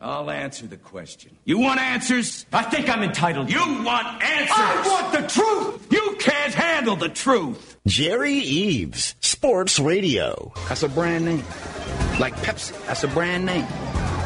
I'll answer the question. You want answers? I think I'm entitled. You want answers? I want the truth. You can't handle the truth. Jerry Eaves, Sports Radio. That's a brand name. Like Pepsi, that's a brand name.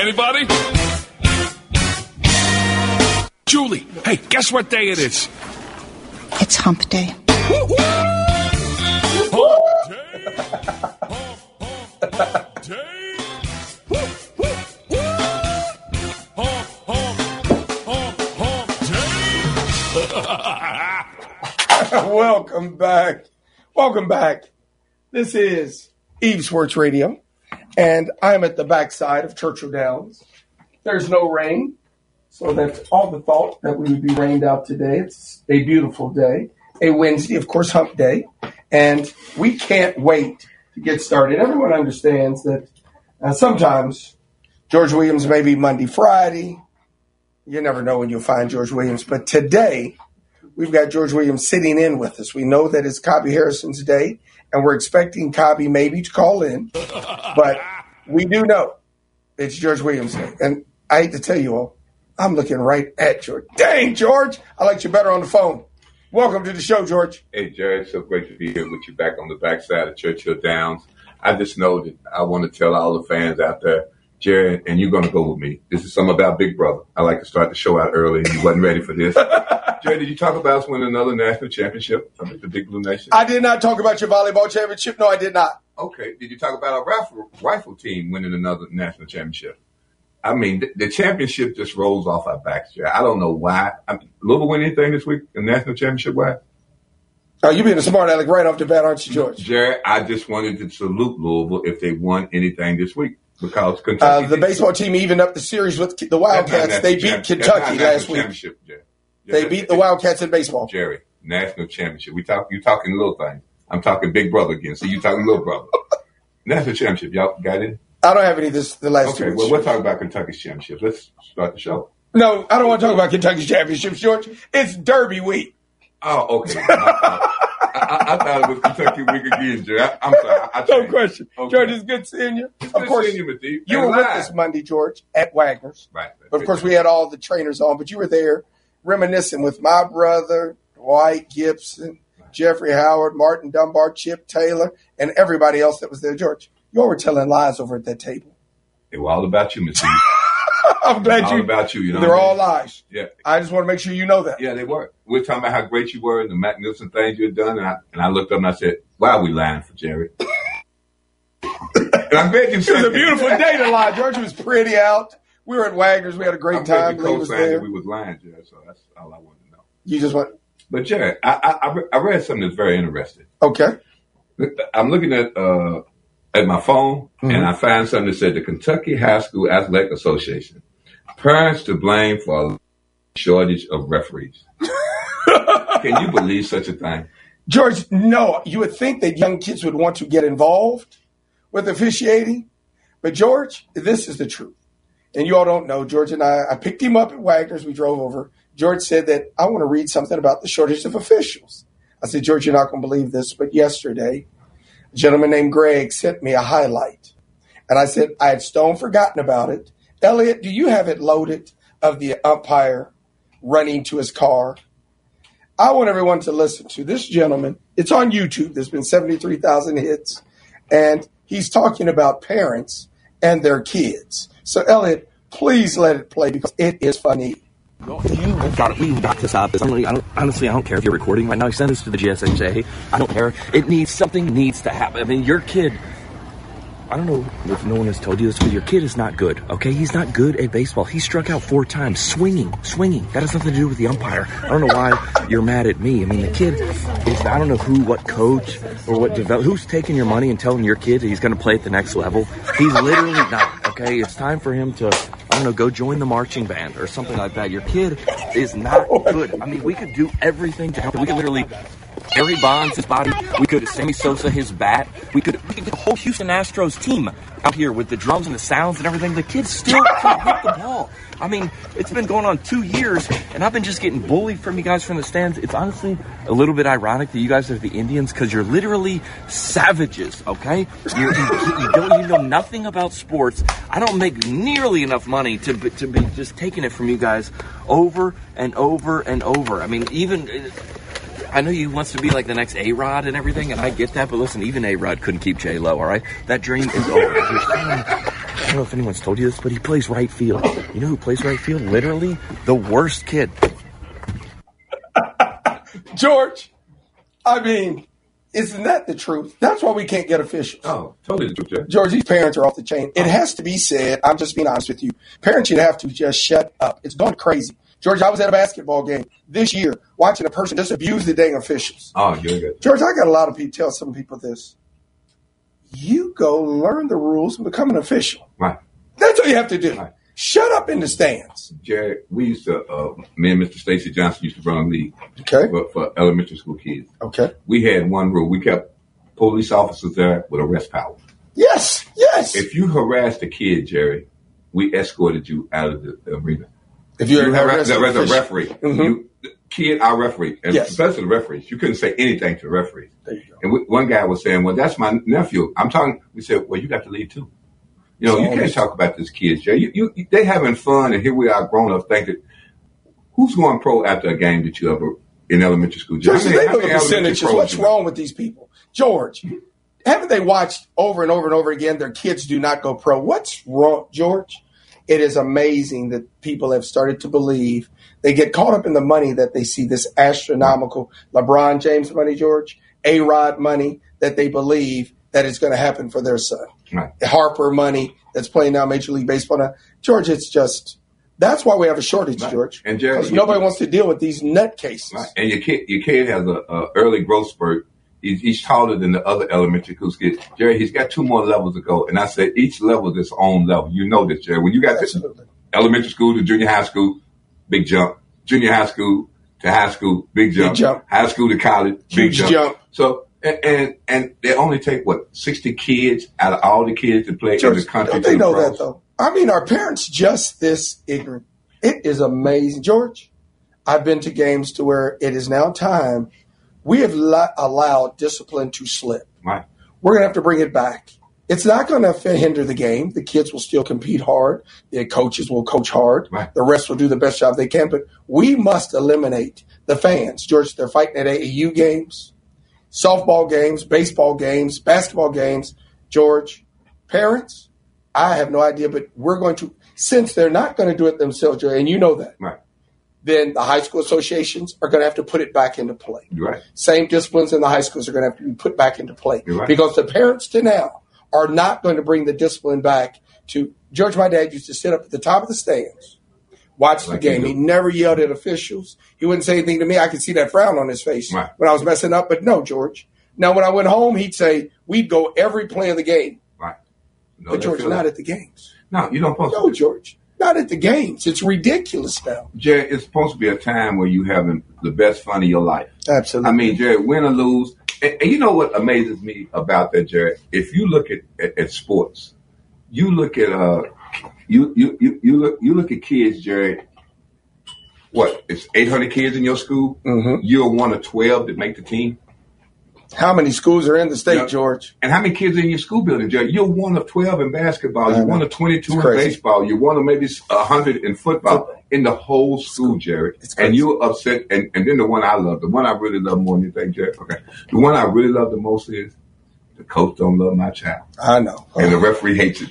Anybody? Julie, hey, guess what day it is? It's hump day. Welcome back. Welcome back. This is Eaves Sports Radio, and I'm at the backside of Churchill Downs. There's no rain, so that's all the thought that we would be rained out today. It's a beautiful day, a Wednesday, of course, hump day, and we can't wait to get started. Everyone understands that uh, sometimes George Williams may be Monday, Friday. You never know when you'll find George Williams, but today we've got George Williams sitting in with us. We know that it's Cobby Harrison's day, and we're expecting Cobby maybe to call in, but we do know it's George Williams'. And I hate to tell you all, I'm looking right at George. Dang, George, I like you better on the phone. Welcome to the show, George. Hey, Jerry, so great to be here with you back on the backside of Churchill Downs. I just know that I want to tell all the fans out there, Jerry, and you're going to go with me. This is something about Big Brother. I like to start the show out early. You wasn't ready for this. Jared, did you talk about us winning another national championship from the Big Blue Nation? I did not talk about your volleyball championship. No, I did not. Okay. Did you talk about our rifle, rifle team winning another national championship? I mean, the, the championship just rolls off our backs, Jerry. I don't know why. I mean, Louisville win anything this week, the national championship wise? Oh, you being a smart aleck right off the bat, aren't you, George? Jared, I just wanted to salute Louisville if they won anything this week because Uh, Kentucky. the baseball team evened up the series with the Wildcats. They beat Kentucky last week. championship, Jerry. They beat the Wildcats in baseball. Jerry, national championship. We talk. You talking little things. I'm talking big brother again. So you talking little brother. national championship. Y'all got it. I don't have any this the last Okay. two weeks. Well, we'll talk about Kentucky's championship. Let's start the show. No, I don't want to talk about Kentucky's championships, George. It's Derby week. Oh, okay. I, I, thought it was Kentucky week again, Jerry. I, I'm sorry. I, No question. Okay. George, it's good seeing you. It's of course, you, Matthew. you were with us Monday, George, at Wagner's. Right. But of course, we had all the trainers on, but you were there reminiscing with my brother, Dwight Gibson, Jeffrey Howard, Martin Dunbar, Chip Taylor, and everybody else that was there. George, you all were telling lies over at that table. It was all about you, Matthew. I'm glad all you. about you. You know. they're all mean? lies. Yeah. I just want to make sure you know that. Yeah, they were. We are talking about how great you were and the magnificent things you had done. And I, and I looked up and I said, why are we lying for Jerry? and I'm glad you It was a beautiful day to lie. George it was pretty out. We were at Wagner's. We had a great I'm glad time. you was there. we was lying, Jerry. So that's all I wanted to know. You just went, But Jerry, I, I, I I read something that's very interesting. okay. I'm looking at uh, at my phone Mm-hmm. and I find something that said the Kentucky High School Athletic Association parents to blame for a shortage of referees. Can you believe such a thing? George, no, you would think that young kids would want to get involved with officiating. But George, this is the truth. And you all don't know, George and I, I picked him up at Wagner's. We drove over. George said that I want to read something about the shortage of officials. I said, George, you're not going to believe this, but yesterday, a gentleman named Greg sent me a highlight. And I said, I had stone forgotten about it. Elliot, do you have it loaded of the umpire running to his car? I want everyone to listen to this gentleman. It's on YouTube. There's been 73,000 hits. And he's talking about parents and their kids. So, Elliot, Please let it play because it is funny. You got it. We've got to stop this. Like, I don't, honestly, I don't care if you're recording right now. Send this to the GSHA. I don't care. It needs something needs to happen. I mean, your kid. I don't know if no one has told you this, but your kid is not good. Okay, he's not good at baseball. He struck out four times, swinging, swinging. That has nothing to do with the umpire. I don't know why you're mad at me. I mean, the kid is. I don't know who, what coach, or what develop. Who's taking your money and telling your kid he's going to play at the next level? He's literally not. Okay, it's time for him to. I don't know, go join the marching band or something like that. Your kid is not good. I mean, we could do everything to help him. We could literally Barry Bonds, his body. We could Sammy Sosa, his bat. We could, we could get the whole Houston Astros team out here with the drums and the sounds and everything. The kids still can't hit the ball. I mean, it's been going on two years, and I've been just getting bullied from you guys from the stands. It's honestly a little bit ironic that you guys are the Indians because you're literally savages. Okay, you're, you, you don't you know nothing about sports. I don't make nearly enough money to to be just taking it from you guys over and over and over. I mean, even. I know you wants to be like the next A Rod and everything, and I get that. But listen, even A Rod couldn't keep J Lo. All right, that dream is over. I don't know if anyone's told you this, but he plays right field. You know who plays right field? Literally, the worst kid. George, I mean, isn't that the truth? That's why we can't get officials. Oh, totally the truth, Jeff. George, these parents are off the chain. It has to be said. I'm just being honest with you. Parents should have to just shut up. It's gone crazy. George, I was at a basketball game this year watching a person just abuse the dang officials. Oh, you're good. George, I got a lot of people tell some people this. You go learn the rules and become an official. Right. That's all you have to do. Shut up in the stands. Jerry, we used to, uh, me and Mr. Stacy Johnson used to run a league okay. for, for elementary school kids. Okay. We had one rule. We kept police officers there with arrest power. Yes, yes. If you harassed a kid, Jerry, we escorted you out of the arena. If you harassed harassed an the official. referee, Mhm. you, kid, our referee, and Yes. especially the referees, you couldn't say anything to the referee. There you go. And we, one guy was saying, "Well, that's my nephew." I'm talking. We said, "Well, you got to leave too." You know, So you can't talk about this kids, Jerry. You, you, they having fun, and here we are, grown up, thinking, who's going pro after a game that you ever in elementary school? Jerry? George, How many- they how know the many percentages. What's wrong with these people? George, haven't they watched over and over and over again their kids do not go pro? What's wrong, George? It is amazing that people have started to believe they get caught up in the money that they see this astronomical LeBron James money, George, A Rod money that they believe that is going to happen for their son. Right. Harper money that's playing now Major League Baseball now. George, it's just that's why we have a shortage, George. And Jerry, nobody wants to deal with these nutcases. Right. And your kid, your kid has a, a early growth spurt. He's, he's taller than the other elementary school kids. Jerry, he's got two more levels to go. And I said each level is its own level. You know this, Jerry. When you got this elementary school to junior high school, big jump. Junior high school to high school, big jump. jump. High school to college, big jump. jump. So and, and and they only take what sixty kids out of all the kids that play in the country. don't they the know pros. that though? I mean, are parents just this ignorant? It is amazing, George. I've been to games to where it is now time. We have li- allowed discipline to slip. Right. We're going to have to bring it back. It's not going to hinder the game. The kids will still compete hard. The coaches will coach hard. Right. The rest will do the best job they can. But we must eliminate the fans. George, they're fighting at AAU games, softball games, baseball games, basketball games. George, parents, I have no idea, but we're going to, since they're not going to do it themselves, George, and you know that, Right. Then the high school associations are going to have to put it back into play. Right. Same disciplines in the high schools are going to have to be put back into play right. because the parents to now are not going to bring the discipline back to George. My dad used to sit up at the top of the stands, watch the Like you game. He never yelled at officials. He wouldn't say anything to me. I could see that frown on his face Right. when I was messing up. But no, George. Now when I went home, he'd say we'd go every play of the game. Right. No, but George, not at the games. No, you don't No. George, not at the games. It's ridiculous now. Jerry, it's supposed to be a time where you're having the best fun of your life. Absolutely. I mean, Jerry, win or lose. And, and you know what amazes me about that, Jerry? If you look at, at, at sports, you look at uh, you you you you look you look at kids, Jerry. What? It's eight hundred kids in your school. Mhm. You're one of twelve that make the team. How many schools are in the state. George? And how many kids are in your school building, Jerry? You're one of twelve in basketball. You're one of twenty-two It's in crazy. baseball. You're one of maybe a hundred in football in the whole school, Jerry. And you're upset. And, and then the one I love, the one I really love more than anything, Jerry. Okay, the one I really love the most is the coach don't love my child, I know. and the referee hates it.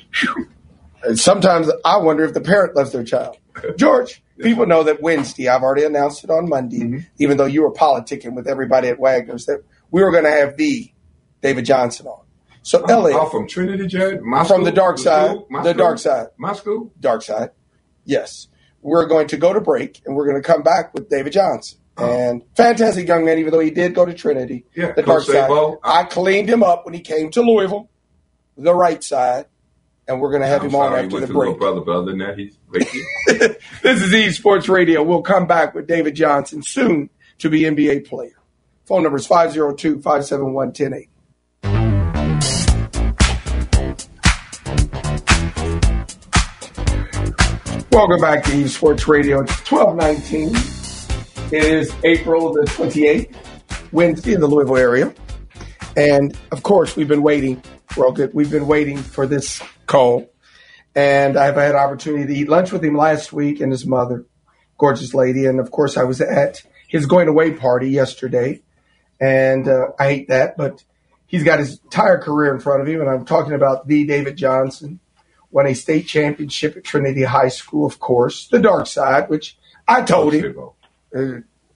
And sometimes I wonder if the parent loves their child. George, people know that Wednesday, I've already announced it on Monday, Mm-hmm. even though you were politicking with everybody at Wagner's, that we were going to have the David Johnson on. So, Oh, Elliot, oh, from Trinity, Jared? My from school? the dark side, school? The school? dark side, My school? dark side, yes. We're going to go to break and we're going to come back with David Johnson. Uh-huh. And fantastic young man, even though he did go to Trinity. Yeah, the dark side. I cleaned him up when he came to Louisville, the right side, and we're going to have I'm him on sorry he after the break. brother, but other than that, he's This is E Sports Radio. We'll come back with David Johnson soon to be NBA player. Phone number is 502 571 1080. Welcome back to E Sports Radio. It's 1219. It is April the 28th, Wednesday in the Louisville area. And of course, we've been waiting. We're all good. We've been waiting for this call. And I've had opportunity to eat lunch with him last week and his mother, gorgeous lady. And of course, I was at his going away party yesterday. And uh, I hate that, but he's got his entire career in front of him. And I'm talking about the David Johnson, won a state championship at Trinity High School, of course, the dark side, which I told him. Uh,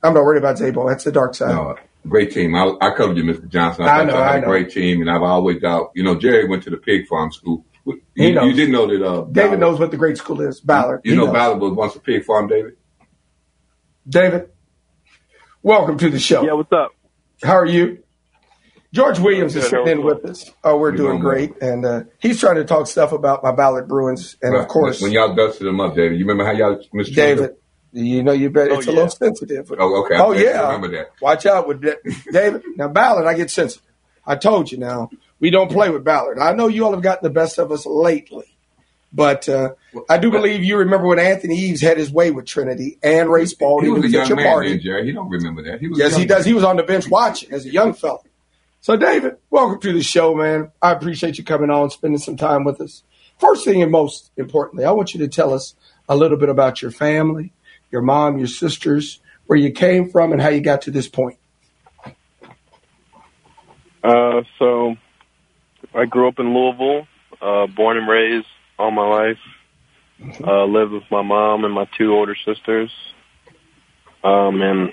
I'm not worried about Szabo. That's the dark side. No, great team. I, I covered you, Mr. Johnson. I thought know, y'all had I a know. great team, and I've always thought, you know, Jerry went to the pig farm school. You, He knows. you didn't know that. Uh, David Ballard- knows what the great school is. Ballard. You He know, knows. Ballard was once a pig farm, David. David, welcome to the show. Yeah, what's up? How are you? George Williams is sitting in with us. Oh, we're We doing doing great. And uh, he's trying to talk stuff about my Ballard Bruins. And Right. of course, when y'all dusted them up, David, you remember how y'all mistreated David, you know, you bet Oh, it's a yeah. little sensitive. Oh, okay. Oh, think I yeah. remember that. Watch out with that. David. Now, Ballard, I get sensitive. I told you now, we don't play with Ballard. I know you all have gotten the best of us lately. But uh, I do believe you remember when Anthony Eaves had his way with Trinity and Ray Spalding. He was a at young your man party. then, Jerry. He don't remember that. He was Yes, he young. does. He was on the bench watching as a young fella. So, David, welcome to the show, man. I appreciate you coming on, spending some time with us. First thing and most importantly, I want you to tell us a little bit about your family, your mom, your sisters, where you came from, and how you got to this point. Uh, so I grew up in Louisville, uh, born and raised all my life. Uh, lived with my mom and my two older sisters. Um, and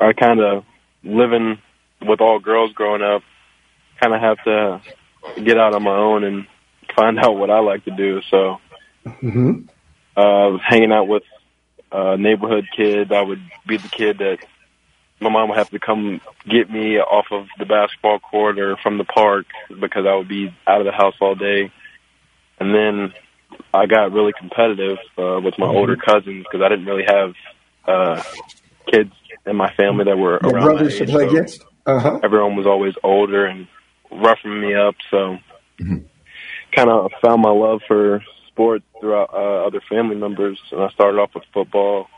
I kind of living with all girls growing up, kind of have to get out on my own and find out what I like to do. So, Mm-hmm. uh, I was hanging out with uh, neighborhood kids. I would be the kid that my mom would have to come get me off of the basketball court or from the park because I would be out of the house all day. And then I got really competitive uh, with my older cousins because I didn't really have uh, kids in my family that were Your around brothers to play so against? Uh huh. everyone was always older and roughing me up. So kind of found my love for sport throughout uh, other family members. And I started off with football.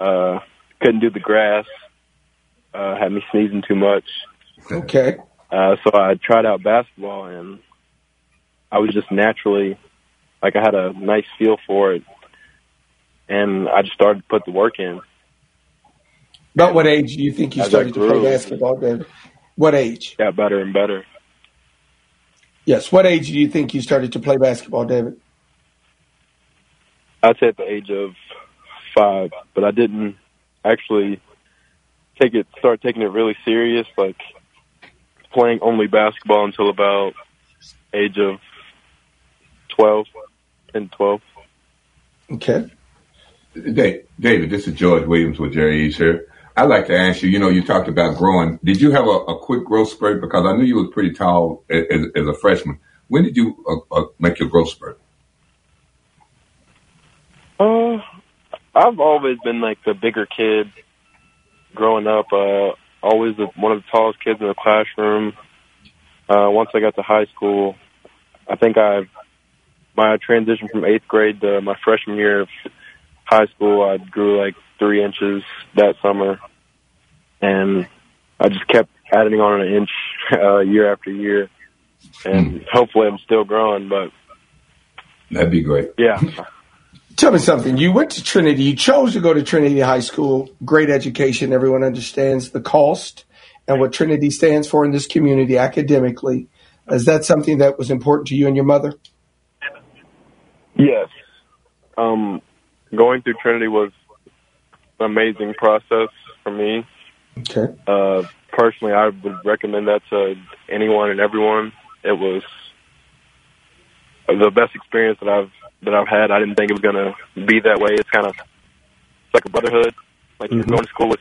Uh, couldn't do the grass. Uh, had me sneezing too much. Okay. Uh, so I tried out basketball and I was just naturally, like I had a nice feel for it. And I just started to put the work in. About what age do you think you As started to play basketball, David? What age? Got better and better. Yes. What age do you think you started to play basketball, David? I'd say at the age of five, but I didn't actually take it, start taking it really serious, like playing only basketball until about age of 12, 10, 12. Okay. Da- David, this is George Williams with Jerry East here. I'd like to ask you, you know, you talked about growing. Did you have a, a quick growth spurt? Because I knew you was pretty tall as, as, as a freshman. When did you uh, uh, make your growth spurt? Uh, I've always been like the bigger kid growing up. Uh, always the, one of the tallest kids in the classroom. Uh, once I got to high school, I think I my transition from eighth grade to my freshman year of high school, I grew like three inches that summer, and I just kept adding on an inch uh, year after year, and hopefully I'm still growing. But That'd be great. yeah, Tell me something. You went to Trinity. You chose to go to Trinity High School. Great education. Everyone understands the cost and what Trinity stands for in this community academically. Is that something that was important to you and your mother? Yes. Um, going through Trinity was an amazing process for me. Okay. Uh, personally, I would recommend that to anyone and everyone. It was the best experience that I've that I've had. I didn't think it was going to be that way. It's kind of it's like a brotherhood. Like you're going to school with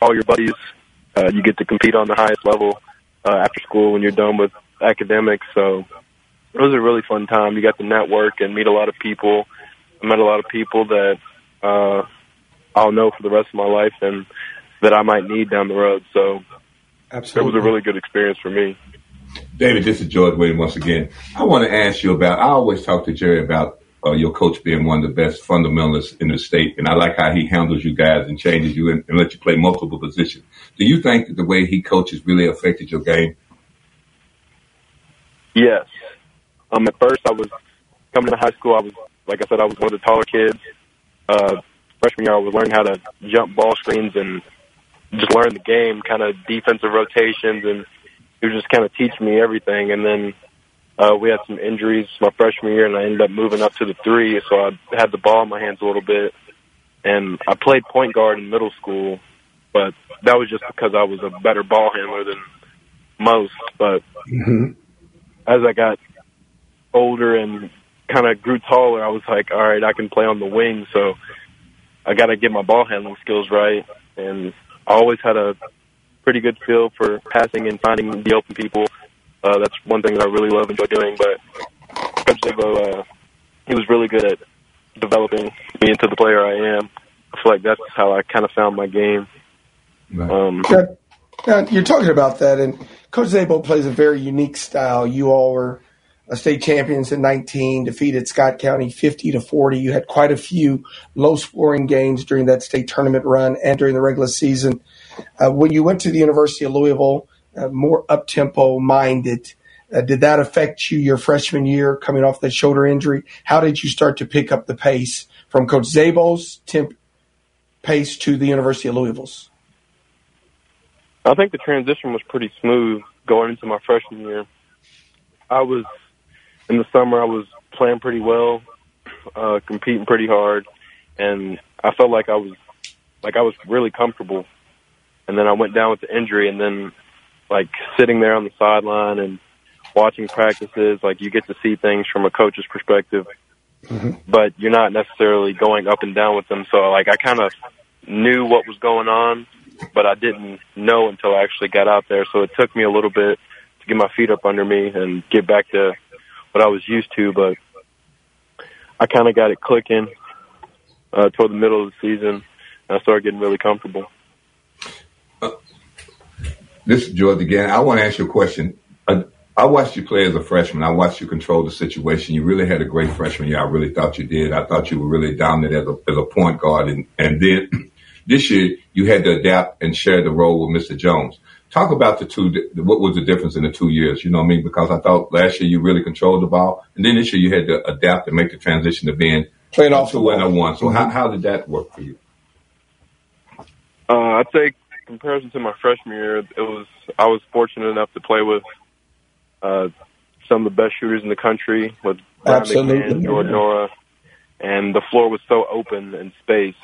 all your buddies. Uh, you get to compete on the highest level uh, after school when you're done with academics. So it was a really fun time. You got to network and meet a lot of people. I met a lot of people that uh, I'll know for the rest of my life and that I might need down the road. So Absolutely. it was a really good experience for me. David, this is George Williams once again. I want to ask you about. I always talk to Jerry about uh, your coach being one of the best fundamentalists in the state, and I like how he handles you guys and changes you and, and lets you play multiple positions. Do you think that the way he coaches really affected your game? Yes. Um, at first, I was coming to high school. I was, like I said, I was one of the taller kids. Uh, freshman year, I was learning how to jump ball screens and just learn the game, kind of defensive rotations, and he was just kind of teaching me everything. And then uh, we had some injuries my freshman year, and I ended up moving up to the three, so I had the ball in my hands a little bit. And I played point guard in middle school, but that was just because I was a better ball handler than most. But Mm-hmm. as I got older and kind of grew taller, I was like, all right, I can play on the wing, so I got to get my ball handling skills right. And I always had a pretty good feel for passing and finding the open people. Uh, that's one thing that I really love, and enjoy doing. But Coach Szabo, uh, he was really good at developing me into the player I am. I feel like that's how I kind of found my game. Um, Now, now, you're talking about that, and Coach Szabo plays a very unique style. You all were state champions in 19, defeated Scott County 50 to 40. You had quite a few low scoring games during that state tournament run and during the regular season. Uh, when you went to the University of Louisville, uh, more up tempo minded, uh, did that affect you your freshman year coming off that shoulder injury? How did you start to pick up the pace from Coach Szabo's temp pace to the University of Louisville's? I think the transition was pretty smooth going into my freshman year. I was in the summer. I was playing pretty well, uh, competing pretty hard, and I felt like I was like I was really comfortable. And then I went down with the injury, and then like sitting there on the sideline and watching practices, like you get to see things from a coach's perspective, but you're not necessarily going up and down with them. So like I kind of knew what was going on, but I didn't know until I actually got out there. So it took me a little bit to get my feet up under me and get back to what I was used to. But I kind of got it clicking uh, toward the middle of the season. And I started getting really comfortable. This is George again. I want to ask you a question. I, I watched you play as a freshman. I watched you control the situation. You really had a great freshman year. I really thought you did. I thought you were really dominant as a, as a point guard. And, and then this year you had to adapt and share the role with Mr. Jones. Talk about the two, what was the difference in the two years? You know what I mean? Because I thought last year you really controlled the ball. And then this year you had to adapt and make the transition to being Playing off the two and a one. So Mhm. how, how did that work for you? Uh, I'd say comparison to my freshman year, it was I was fortunate enough to play with uh, some of the best shooters in the country with Ryan Absolutely. McMahon, Jordan Nwora, and the floor was so open and space,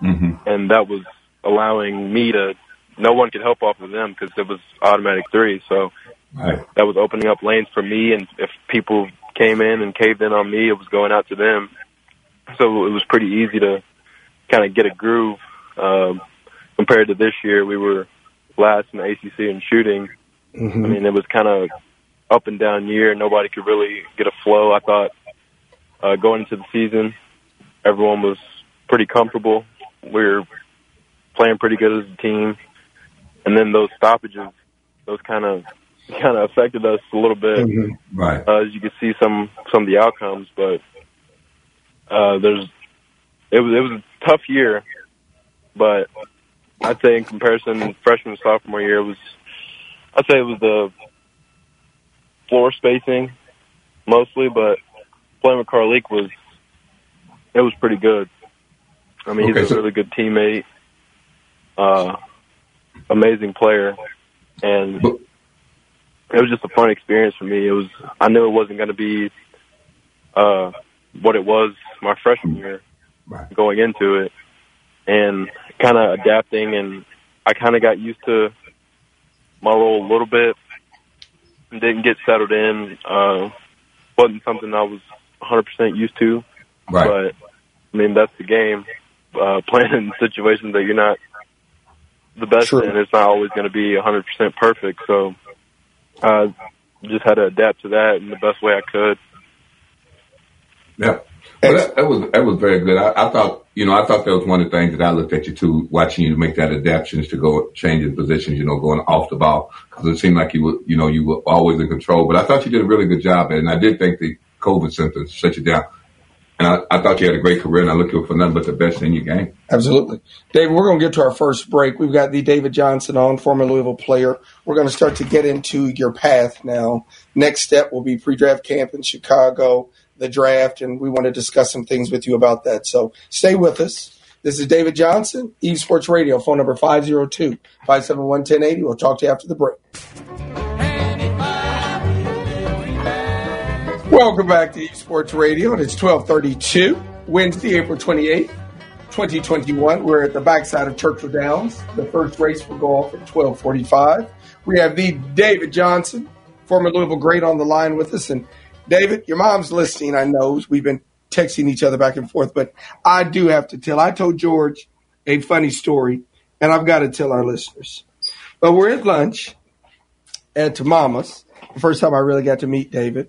Mm-hmm. and that was allowing me to. No one could help off of them because it was automatic three, so Right. that was opening up lanes for me. And if people came in and caved in on me, it was going out to them. So it was pretty easy to kind of get a groove. Um, compared to this year, we were last in the ACC in shooting. I mean, it was kind of up and down year. Nobody could really get a flow. I thought uh, going into the season, everyone was pretty comfortable. We were playing pretty good as a team, and then those stoppages, those kind of kind of affected us a little bit. Right. Uh, as you can see some some of the outcomes, but uh, there's it was it was a tough year, but I'd say in comparison freshman sophomore year it was I'd say it was the floor spacing mostly, but playing with Carlik was it was pretty good. I mean, Okay, he's a so- really good teammate, uh, amazing player, and it was just a fun experience for me. It was I knew it wasn't going to be uh, what it was my freshman year Right. going into it and kind of adapting and I kind of got used to my role a little bit and didn't get settled in. Uh, wasn't something I was 100% used to. Right. But, I mean, that's the game. Uh, playing in situations that you're not the best True. in, it's not always going to be 100% perfect. So, I just had to adapt to that in the best way I could. Yeah. Well, that, that was that was very good. I, I thought, you know, I thought that was one of the things that I looked at you too, watching you make that adaptations to go change your positions, you know, going off the ball because it seemed like you were, you know, you were always in control. But I thought you did a really good job, and I did think the COVID symptoms shut you down. And I, I thought you had a great career, and I look for nothing but the best in your game. Absolutely. David, we're going to get to our first break. We've got the David Johnson on, former Louisville player. We're going to start to get into your path now. Next step will be pre draft camp in Chicago, the draft, and we want to discuss some things with you about that. So stay with us. This is David Johnson, Eaves Sports Radio, phone number 502 571 1080. We'll talk to you after the break. Welcome back to Eaves Sports Radio, and it's 1232, Wednesday, April 28th, 2021. We're at the backside of Churchill Downs. The first race will go off at 1245. We have the David Johnson, former Louisville great, on the line with us. And David, your mom's listening, I know. We've been texting each other back and forth, but I do have to tell. I told George a funny story, and I've got to tell our listeners. But we're at lunch at Mama's. The first time I really got to meet David.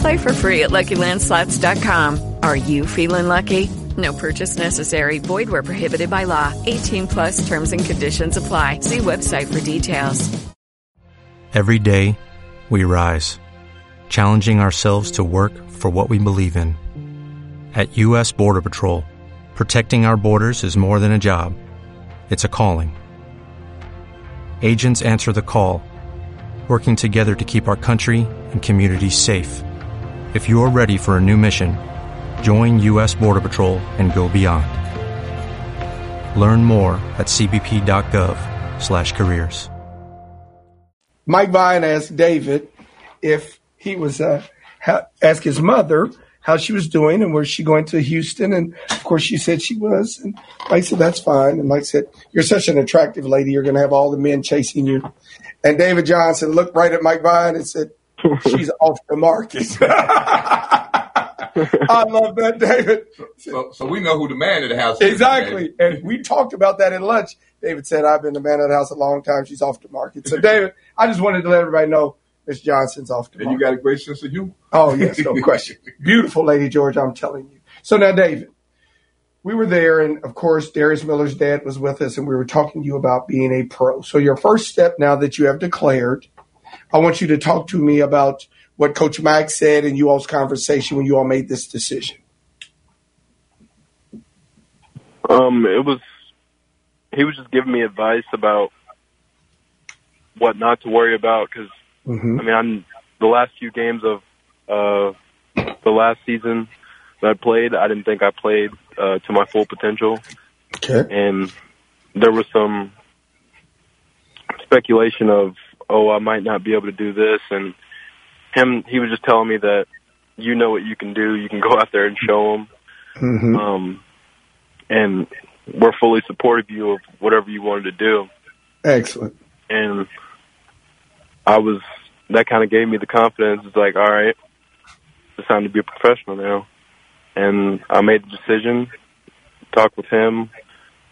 Play for free at LuckyLandSlots.com. Are you feeling lucky? No purchase necessary. Void where prohibited by law. 18 plus terms and conditions apply. See website for details. Every day, we rise, challenging ourselves to work for what we believe in. At U.S. Border Patrol, protecting our borders is more than a job, it's a calling. Agents answer the call, working together to keep our country and communities safe. If you're ready for a new mission, join U.S. Border Patrol and go beyond. Learn more at cbp.gov/careers. Mike Vine asked David if he was uh, ha- asked his mother how she was doing and was she going to Houston, and of course she said she was. And Mike said that's fine, and Mike said you're such an attractive lady, you're going to have all the men chasing you. And David Johnson looked right at Mike Vine and said, "She's off the market." I love that, David. So, so we know who the man of the house is. Exactly. And we talked about that at lunch. David said, I've been the man of the house a long time. She's off the market. So, David, I just wanted to let everybody know Miss Johnson's off the market. And market. you got a great sense of humor. Oh, yes, no question. Beautiful lady, George, I'm telling you. So now, David, we were there, and of course, Darius Miller's dad was with us, and we were talking to you about being a pro. So, your first step now that you have declared, I want you to talk to me about what Coach Mack said in you all's conversation when you all made this decision. Um, it was he was just giving me advice about what not to worry about because Mm-hmm. I mean I'm the last few games of uh the last season that I played I didn't think I played uh, to my full potential Okay. and there was some speculation of oh I might not be able to do this and him he was just telling me that you know what you can do you can go out there and show them Mm-hmm. um, and we're fully supportive of you of whatever you wanted to do. Excellent. And I was that kind of gave me the confidence. It's like, all right, it's time to be a professional now. And I made the decision, talked with him,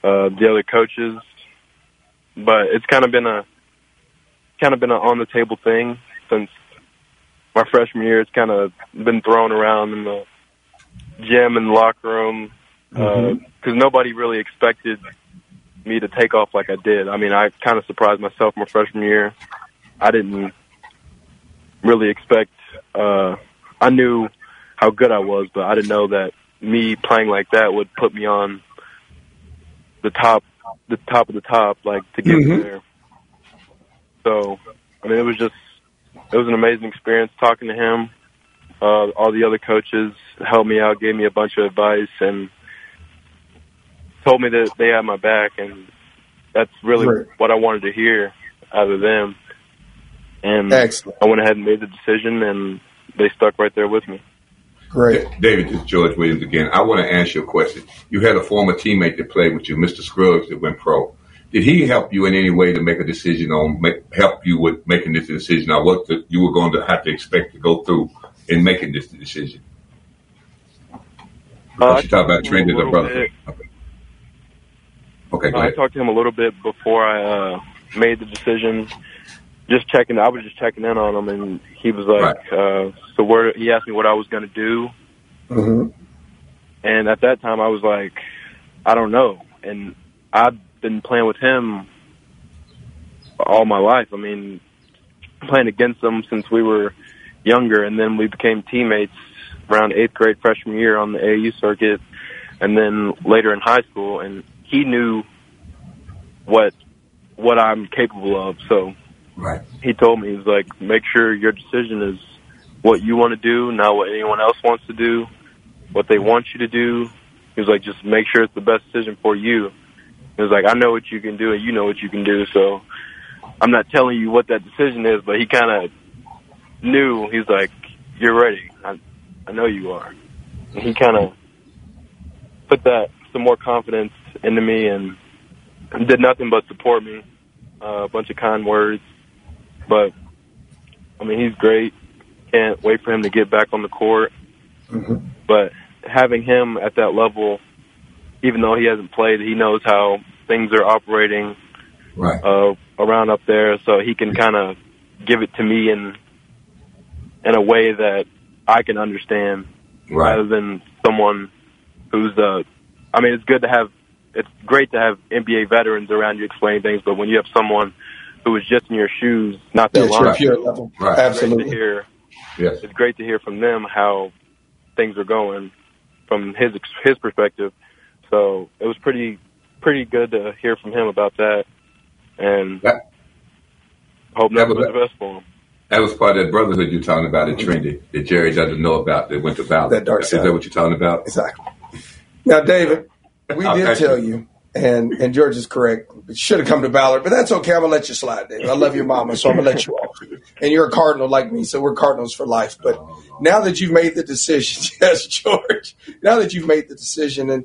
uh, the other coaches, but it's kind of been a kind of been an on the table thing since my freshman year. It's kind of been thrown around in the gym and locker room because nobody really expected me to take off like I did. I mean, I kind of surprised myself my freshman year. I didn't really expect. Uh, I knew how good I was, but I didn't know that me playing like that would put me on the top, the top of the top, like to get Mhm. there. So, I mean, it was just it was an amazing experience talking to him. Uh, all the other coaches helped me out, gave me a bunch of advice, and told me that they had my back, and that's really Right. what I wanted to hear out of them. And Excellent. I went ahead and made the decision, and they stuck right there with me. Great. David, this is George Williams again. I want to ask you a question. You had a former teammate that played with you, Mr. Scruggs, that went pro. Did he help you in any way to make a decision on, make, help you with making this decision on what the, you were going to have to expect to go through in making this decision? Because you talk about trending the brother. Okay, go Uh, I talked to him a little bit before I uh, made the decision. Just checking, I was just checking in on him, and he was like, uh, "So where?" He asked me what I was going to do, Mm-hmm. and at that time, I was like, "I don't know." And I've been playing with him all my life. I mean, playing against him since we were younger, and then we became teammates around eighth grade freshman year on the AAU circuit, and then later in high school. And he knew what what I'm capable of. So right. he told me he was like, make sure your decision is what you want to do, not what anyone else wants to do, what they want you to do. He was like, just make sure it's the best decision for you. He was like, I know what you can do, and you know what you can do. So I'm not telling you what that decision is, but he kind of knew. He's like, you're ready. I, I know you are. And he kind of put that some more confidence into me and did nothing but support me. Uh, a bunch of kind words, but I mean he's great. Can't wait for him to get back on the court. But having him at that level, even though he hasn't played, he knows how things are operating right. uh, around up there, so he can kind of give it to me in in a way that I can understand, Right. rather than someone who's uh I mean, it's good to have. It's great to have NBA veterans around you explaining things, but when you have someone who is just in your shoes, not that Yes, long, your peer. Right. it's great Absolutely. to hear. Yes. It's great to hear from them how things are going from his his perspective. So it was pretty pretty good to hear from him about that, and hope that was- the best for him. That was part of that brotherhood you're talking about at mm-hmm. Trinity that Jerry doesn't know about that went to Valley. That dark Is that what you're talking about? Exactly. Now, David, we I'll did catch tell you. you, and and George is correct. It should have come to Ballard, but that's okay. I'm gonna let you slide, David. I love your mama, so I'm gonna let you off. And you're a Cardinal like me, so we're Cardinals for life. But oh. now that you've made the decision, yes, George. Now that you've made the decision, and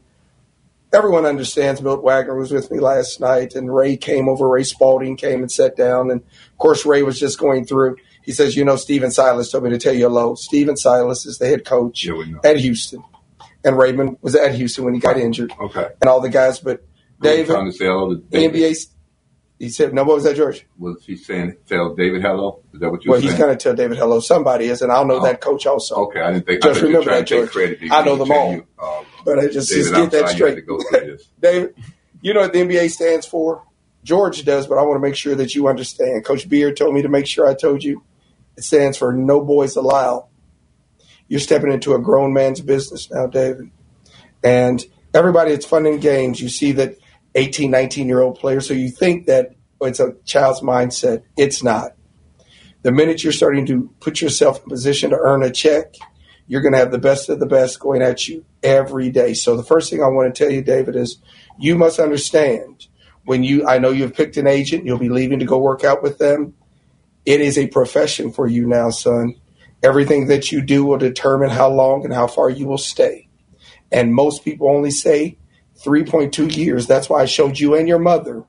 everyone understands, Milt Wagner was with me last night, and Ray came over. Ray Spalding came and sat down, and of course Ray was just going through. He says, "You know, Stephen Silas told me to tell you hello. Stephen Silas is the head coach Yeah, at Houston, and Raymond was at Houston when he got injured, Okay. and all the guys. But David, David, trying to say hello to the NBA, he said, "No, what was that, George?" Was he saying tell David hello? Is that what you said? Well, he's going to tell David hello. Somebody is, and I'll know Oh. that coach also. Okay, I didn't think. Just you were remember that, George. I know them all. you, uh, But I just, David, just get that you straight. this. David, you know what the NBA stands for? George does, but I want to make sure that you understand. Coach Beard told me to make sure I told you. It stands for No Boys Allowed. You're stepping into a grown man's business now, David. And everybody, it's fun and games. You see that 18, 19 year old players, so you think that it's a child's mindset. It's not. The minute you're starting to put yourself in position to earn a check, you're going to have the best of the best going at you every day. So the first thing I want to tell you, David, is you must understand when you, I know you've picked an agent, you'll be leaving to go work out with them. It is a profession for you now, son. Everything that you do will determine how long and how far you will stay. And most people only say 3.2 years. That's why I showed you and your mother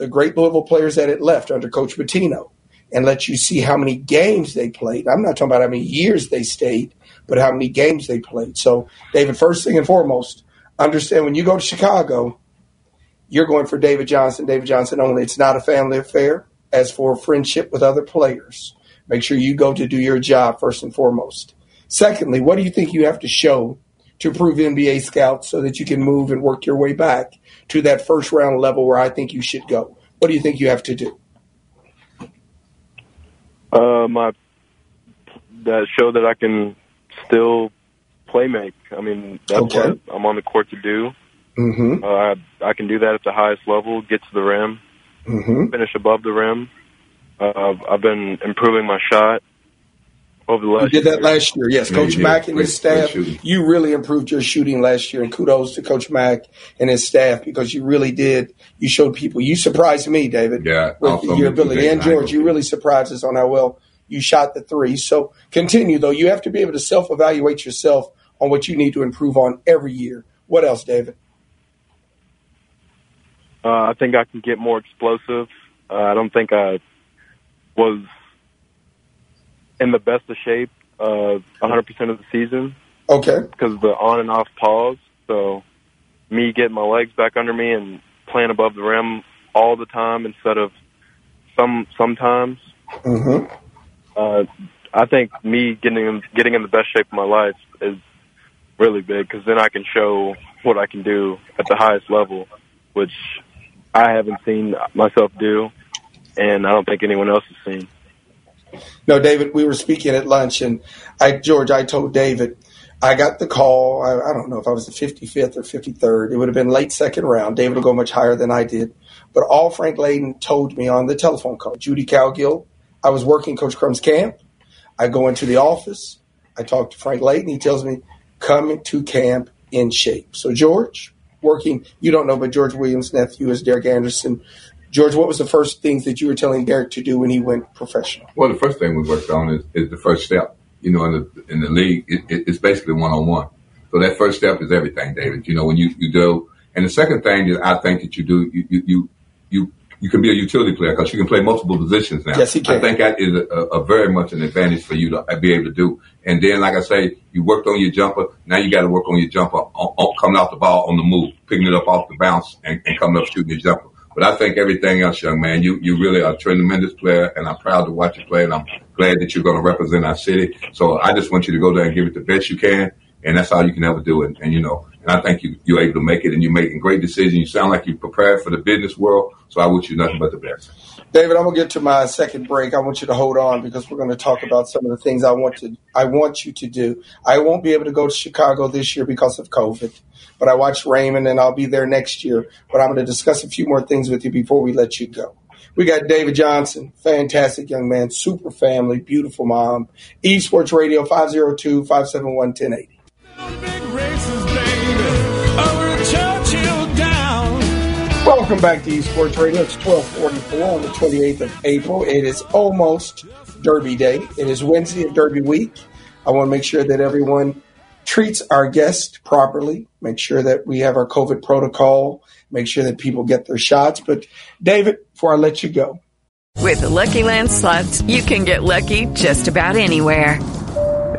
the great Louisville players that had left under Coach Pitino and let you see how many games they played. I'm not talking about how many years they stayed, but how many games they played. So, David, first thing and foremost, understand when you go to Chicago, you're going for David Johnson, David Johnson only. It's not a family affair. As for friendship with other players, make sure you go to do your job first and foremost. Secondly, what do you think you have to show to prove NBA scouts so that you can move and work your way back to that first round level where I think you should go? What do you think you have to do? Uh, my that show that I can still play make. I mean, that's Okay. what I'm on the court to do. Mm-hmm. Uh, I, I can do that at the highest level, get to the rim, Mm-hmm. finish above the rim. Uh, I've been improving my shot over the last. You did that last year, yes. Yeah, Coach you. Mack and his Great- great staff, you really improved your shooting last year, and kudos to Coach Mack and his staff because you really did. You showed people. You surprised me, David. Yeah, with your ability, and George, you really surprised us on how well you shot the three. So continue though. You have to be able to self-evaluate yourself on what you need to improve on every year. What else, David? Uh, I think I can get more explosive. Uh, I don't think I was in the best of shape uh, 100% of the season Okay. because of the on and off pause. So me getting my legs back under me and playing above the rim all the time instead of some sometimes. Mm-hmm. Uh, I think me getting in, getting in the best shape of my life is really big because then I can show what I can do at the highest level, which I haven't seen myself do, and I don't think anyone else has seen. No, David, we were speaking at lunch, and I, George, I told David, I got the call. I, I don't know if I was the 55th or 53rd. It would have been late second round. David will go much higher than I did. But all Frank Layden told me on the telephone call, Judy Cowgill, I was working Coach Crum's camp. I go into the office. I talk to Frank Layden. He tells me, come to camp in shape. So, George, working, you don't know, but George Williams' nephew is Derek Anderson. George, what was the first things that you were telling Derek to do when he went professional? Well, the first thing we worked on is, is the first step. You know, in the in the league, it, it, it's basically one on one. So that first step is everything, David. You know, when you you do, and the second thing that I think that you do, you you you you, you can be a utility player because you can play multiple positions now. Yes, he can. I think that is a, a, a very much an advantage for you to be able to do. And then, like I say, you worked on your jumper. Now you got to work on your jumper, on, on, coming off the ball on the move, picking it up off the bounce, and, and coming up shooting your jumper. But I think everything else, young man, you, you really are a tremendous player, and I'm proud to watch you play, and I'm glad that you're going to represent our city. So I just want you to go there and give it the best you can, and that's all you can ever do. And, and you know, I think you, you're able to make it, and you're making great decisions. You sound like you're prepared for the business world, so I wish you nothing but the best. David, I'm gonna get to my second break. I want you to hold on because we're going to talk about some of the things I want to I want you to do. I won't be able to go to Chicago this year because of COVID, but I watch Raymond and I'll be there next year. But I'm going to discuss a few more things with you before we let you go. We got David Johnson, fantastic young man, super family, beautiful mom. Eaves Sports Radio 502 571 1080. Welcome back to Eaves Sports Radio. It's 1244 on the 28th of April. It is almost Derby Day. It is Wednesday of Derby week. I want to make sure that everyone treats our guests properly, make sure that we have our COVID protocol, make sure that people get their shots. But David, before I let you go, With the Lucky Land slots, you can get lucky just about anywhere.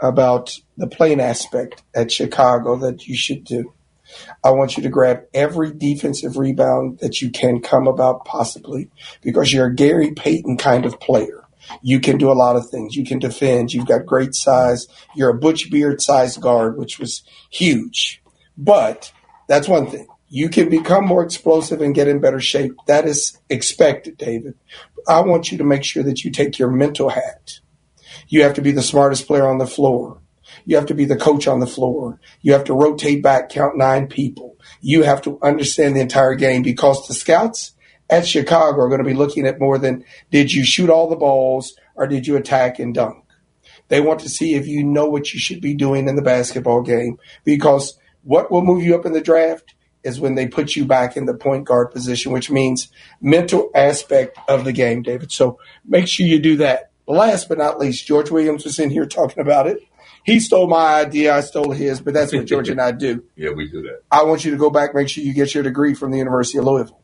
about the playing aspect at Chicago that you should do. I want you to grab every defensive rebound that you can come about possibly because you're a Gary Payton kind of player. You can do a lot of things. You can defend. You've got great size. You're a Butch Beard sized guard, which was huge. But that's one thing. You can become more explosive and get in better shape. That is expected, David. I want you to make sure that you take your mental hat. You have to be the smartest player on the floor. You have to be the coach on the floor. You have to rotate back, count nine people. You have to understand the entire game because the scouts at Chicago are going to be looking at more than did you shoot all the balls or did you attack and dunk. They want to see if you know what you should be doing in the basketball game because what will move you up in the draft is when they put you back in the point guard position, which means mental aspect of the game, David. So make sure you do that. Last but not least, George Williams was in here talking about it. He stole my idea, I stole his, but that's what George and I do. Yeah, we do that. I want you to go back, make sure you get your degree from the University of Louisville.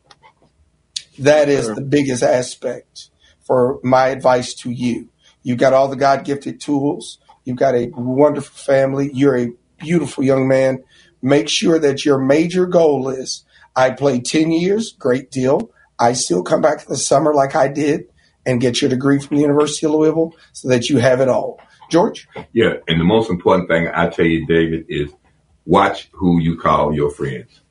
That is the biggest aspect for my advice to you. You've got all the God gifted tools. You've got a wonderful family. You're a beautiful young man. Make sure that your major goal is I played 10 years, great deal. I still come back in the summer like I did and get your degree from the University of Louisville so that you have it all. George? Yeah, and the most important thing I tell you, David, is watch who you call your friends.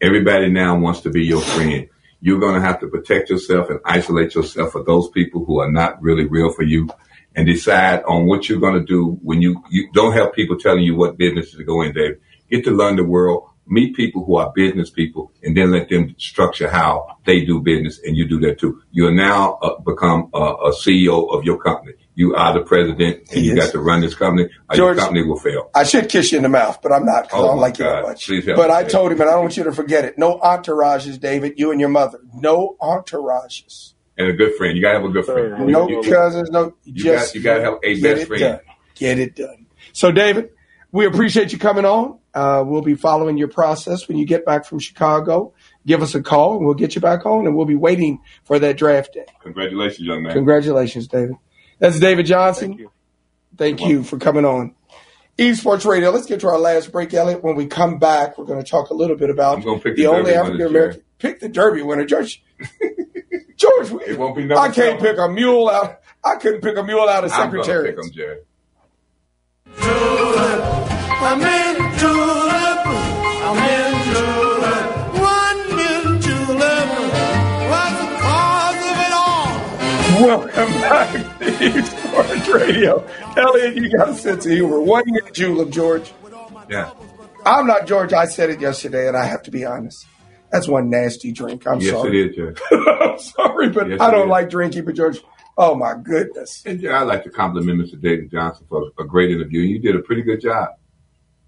Everybody now wants to be your friend. You're going to have to protect yourself and isolate yourself for those people who are not really real for you and decide on what you're going to do when you, you don't have people telling you what business to go in, David. Get to learn the world, meet people who are business people, and then let them structure how they do business, and you do that too. You are now uh, become a, a CEO of your company. You are the president, and you Yes. got to run this company, or George- your company will fail. I should kiss you in the mouth, but I'm not because Oh, I don't my like you that much. Please help But me, I told him, and I don't want you to forget it. No entourages, David. You and your mother. No entourages. And a good friend. You got to have a good friend. No You- you- cousins. No. You just got, you got to have a get best it friend. done. Get it done. So, David, we appreciate you coming on. Uh, we'll be following your process when you get back from Chicago. Give us a call, and we'll get you back on, and we'll be waiting for that draft day. Congratulations, young man. Congratulations, David. That's David Johnson. Thank you. for coming on. Eaves Sports Radio. Let's get to our last break, Elliot. When we come back, we're going to talk a little bit about I'm gonna pick the the only African American. Pick the Derby winner, George. George, It won't be I can't seven. pick a mule out. I couldn't pick a mule out of I'm gonna secretary. Pick 'em, Jerry. I'm in julep. I'm in julep. One in julep. What's the cause of it all? Welcome back to Eaves Sports Radio. Elliot, you got a sense of humor. One year julep, George. Yeah. I'm not George. I said it yesterday, and I have to be honest. That's one nasty drink. I'm yes, sorry. it is, Jerry. I'm sorry, but Yes, I don't like drinking. But George, oh my goodness. And I'd like to compliment Mr. David Johnson for a great interview. You did a pretty good job.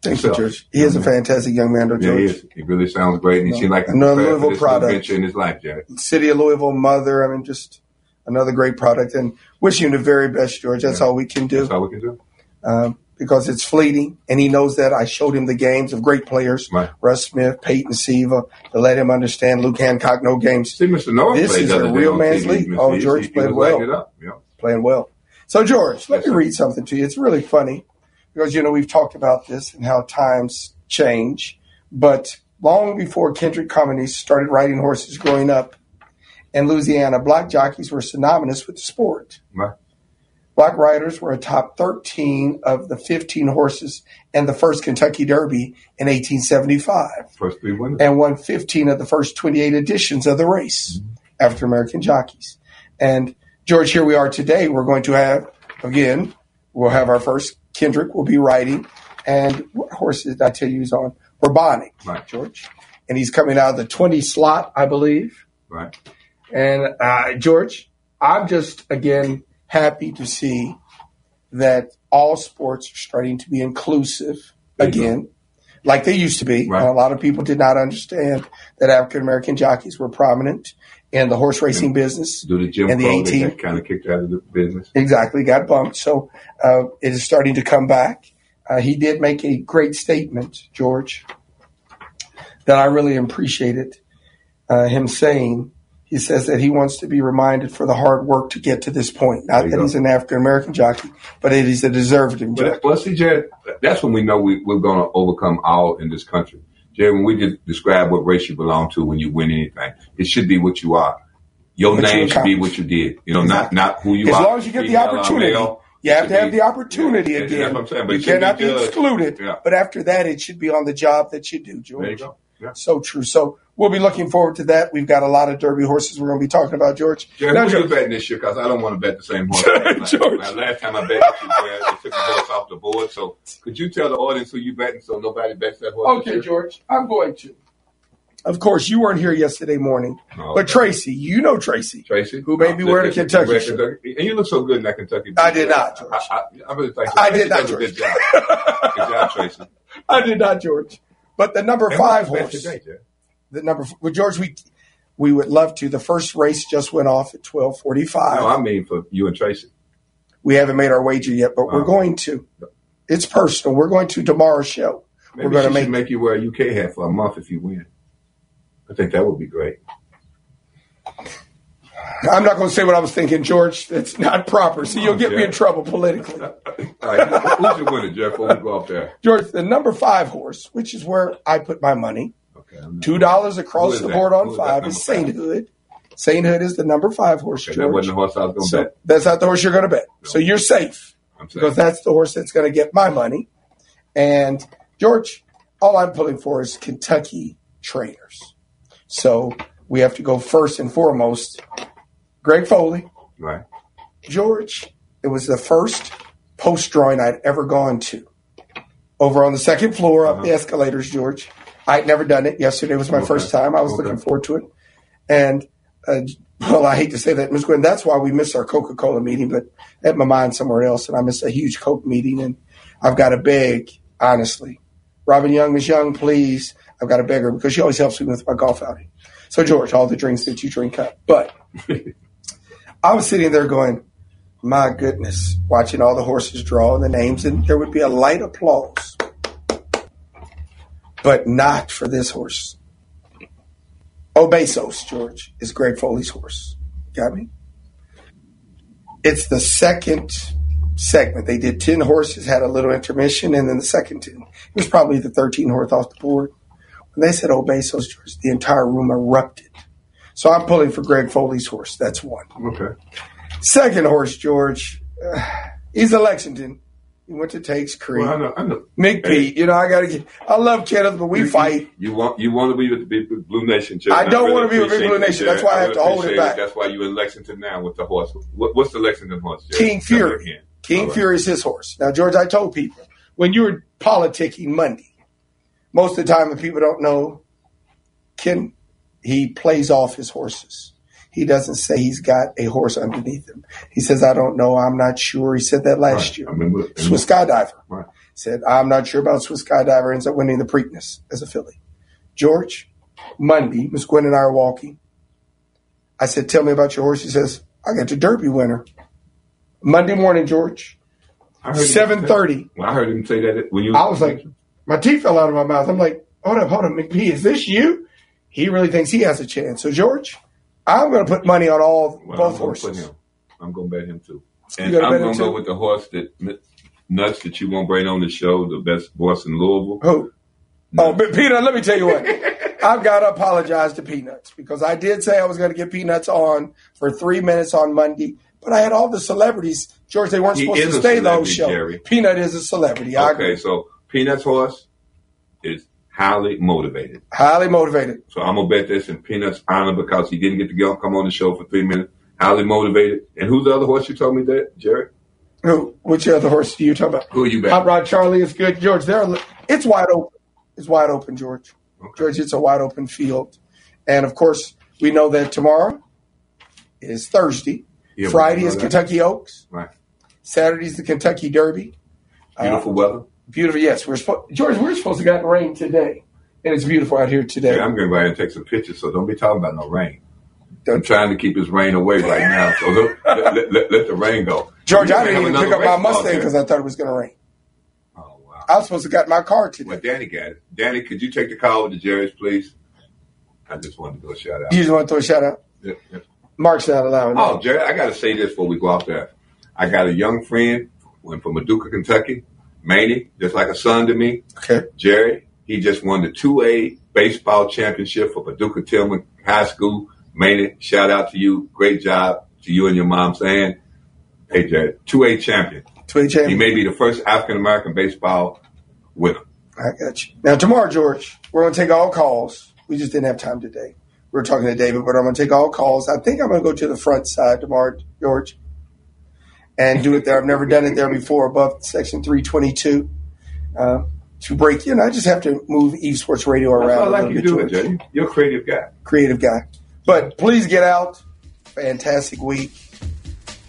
Thank you, Yourself. George. He is a fantastic young man, though, Yeah, he George. He really sounds great, and he No. seemed like Another Louisville product. adventure in his life, Jerry. City of Louisville mother. I mean, just another great product. And wish you the very best, George. That's all we can do. That's all we can do. um, because it's fleeting, and he knows that. I showed him the games of great players, Right. Russ Smith, Peyton Siva, to let him understand Luke Hancock, no games. See, Mr. Noah This is a real man's TV. league. Oh, George he, played he was well. lighting it up. Yeah. playing well. So, George, let Yes, me sir. read something to you. It's really funny because, you know, we've talked about this and how times change. But long before Kendrick Carmouche started riding horses growing up in Louisiana, black jockeys were synonymous with the sport. Right. Black riders were a top 13 of the 15 horses in the first Kentucky Derby in 1875 First three winners. and won 15 of the first 28 editions of the race, mm-hmm. African American jockeys. And George, here we are today. We're going to have, again, we'll have our first Kendrick will be riding. And what horse did I tell you he's on? Bourbonic, Right. George. And he's coming out of the 20 slot, I believe. Right. And uh, George, I'm just again happy to see that all sports are starting to be inclusive again, like they used to be. Right. And a lot of people did not understand that African American jockeys were prominent in the horse racing business. Do the Jim And the Crow that 18 got kind of kicked out of the business. Exactly, got bumped. So uh, it is starting to come back. Uh, he did make a great statement, George, that I really appreciated uh, him saying. He says that he wants to be reminded for the hard work to get to this point. Not that go. he's an African American jockey, but it is a deserved jockey. But, well, see, Jared, that's when we know we, we're going to overcome all in this country. Jared, when we just describe what race you belong to when you win anything, it should be what you are. Your What you name should be what you did. You know, not not who you as are. As long as you get the opportunity, male, you have to have be- the opportunity Yeah, that's again. what I'm saying, but you cannot be be, excluded. Yeah. But after that, it should be on the job that you do, George. You. Yeah. So true. So we'll be looking forward to that. We've got a lot of Derby horses we're going to be talking about, George. Jared, Now, George- you betting this year? Because I don't want to bet the same horse. George. Last time I bet this year, Jared, they took the horse off the board. So could you tell the audience who you betting so nobody bets that horse? Okay. George, I'm going to. Of course, you weren't here yesterday morning, Oh, but okay. Tracy, you know Tracy, Tracy, who made me wearing the- Kentucky shirt. And you look so good in that Kentucky. I did not, George. I, I, I really think so. I did not, a Good George. job. Good job, Tracy. I did not, George. But the number And five horse, today? The number, well, George, we we would love to. The first race just went off at twelve forty-five. No, I mean for you and Tracy. we haven't made our wager yet, but we're Oh. going to. It's personal. We're going to tomorrow's show. We're going to make make you wear a UK hat for a month if you win. I think that would be great. I'm not going to say what I was thinking, George. That's not proper. See, you'll oh, get me in trouble politically. All right, who's your winner, Jeff? Before we go up there, George, the number five horse, which is where I put my money, okay. Two dollars across the board on five is Sainthood. St. Hood is the number five horse, Okay, that wasn't the horse I was going to So bet. that's not the horse you're going to bet. So you're safe because that's the horse that's going to get my money. And George, all I'm pulling for is Kentucky trainers. So we have to go first and foremost. Greg Foley, Right. George. It was the first post drawing I'd ever gone to. Over on the second floor up uh-huh. the escalators, George. I'd never done it. Yesterday was my Okay. first time. I was Okay. looking forward to it. And uh, well, I hate to say that, Ms. Gwen. That's why we missed our Coca Cola meeting, but I had my mind somewhere else, and I missed a huge Coke meeting. And I've got to beg, honestly. Robin Young, Miss Young, please. I've got to beg her because she always helps me with my golf outing. So, George, all the drinks that you drink up. But I was sitting there going, my goodness, watching all the horses draw and the names, and there would be a light applause. But not for this horse. O Besos, George, is Greg Foley's horse. Got me? It's the second segment. They did 10 horses, had a little intermission, and then the second 10. It was probably the 13 horse off the board. When they said O Besos, George, the entire room erupted. So I'm pulling for Greg Foley's horse. That's one. Okay. Second horse, George, uh, he's a Lexington. Went to Tates Creek. Well, I know. I know. Mick Hey. Pete, you know, I got to get. I love Kenneth, but we You- fight. You want you want to be with the Big Blue Nation, Jerry. I don't really wanna be with Big Blue Nation. That's why I have to hold it back. That's why you in Lexington now with the horse. What, what's the Lexington horse, Jerry? King Fury. King right. Fury is his horse. Now, George, I told people when you were politicking Monday, most of the time, the people don't know, Ken, he plays off his horses. He doesn't say he's got a horse underneath him. He says, I don't know. I'm not sure. He said that last Right. year. I remember. Swiss Skydiver. Right. Said, I'm not sure about Swiss Skydiver. Ends up winning the Preakness as a filly. George, Monday, Miss Gwen and I are walking. I said, Tell me about your horse. He says, I got the Derby winner. Monday morning, George, I heard 7.30. Well, I heard him say that when you. I was like, my teeth fell out of my mouth. I'm like, hold up, hold up, McPeek, is this you? He really thinks he has a chance. So, George, I'm going to put money on all well, both I'm horses. I'm going to bet him too. And gonna I'm going to go with the horse that nuts that you won't bring on the show, the best horse in Louisville. Who? Oh, but Peanut, let me tell you what. I've got to apologize to Peanuts because I did say I was going to get Peanuts on for three minutes on Monday, but I had all the celebrities. George, they weren't He supposed to stay those celebrity, show. Jerry. Peanut is a celebrity. Okay, so Peanut's horse is highly motivated. Highly motivated. So I'm gonna bet this in Peanut's honor because he didn't get to go come on the show for three minutes. Highly motivated. And who's the other horse you told me that, Jerry? Who? Which other horse do you talk about? Who are you betting? Hot Rod Charlie is good. George, they're, it's wide open. It's wide open, George. George, it's a wide open field. And of course, we know that tomorrow is Thursday. Yeah, Friday is that. Kentucky Oaks. Right. Saturday's the Kentucky Derby. Beautiful Uh, weather. Beautiful. Yes, we're supposed. George, we're supposed to get rain today, and it's beautiful out here today. Yeah, I'm going to go ahead and take some pictures, so don't be talking about no rain. I'm trying to keep his rain away right now, so let, let, let, let the rain go. George, I didn't even pick up my Mustang because I thought it was going to rain. Oh wow! I was supposed to get my car today. Well, Danny got it. Danny, could you take the call with the Jerry's, please? I just wanted to do a shout out. You just want to throw a shout out. Yeah, yeah. Mark's not allowing. Oh, Jerry, I got to say this before we go off there. I got a young friend went from Paducah, Kentucky, Manny, just like a son to me. Okay. Jerry, he just won the 2A baseball championship for Paducah Tilghman High School. Manny, shout out to you. Great job to you and your mom saying, hey, Jerry, 2A champion. 2A champion. He may be the first African American baseball winner. I got you. Now tomorrow, George, we're going to take all calls. We just didn't have time today. We're talking to David, but I'm going to take all calls. I think I'm going to go to the front side tomorrow, George, and do it there. I've never done it there before, above section 322. Uh, to break in, I just have to move Eaves Sports Radio around. That's what I a like little you bit, doing, George. Jerry. You're a creative guy. creative guy. But please get out. Fantastic week.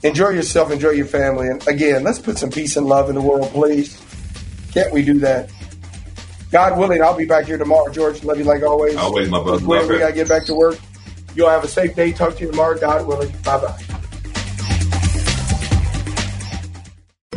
Enjoy yourself. Enjoy your family. And again, let's put some peace and love in the world, please. Can't we do that? God willing, I'll be back here tomorrow, George. Love you like always. Always, my brother. Gwen, Love we got to get back to work. You'll have a safe day. Talk to you tomorrow. God willing. Bye bye.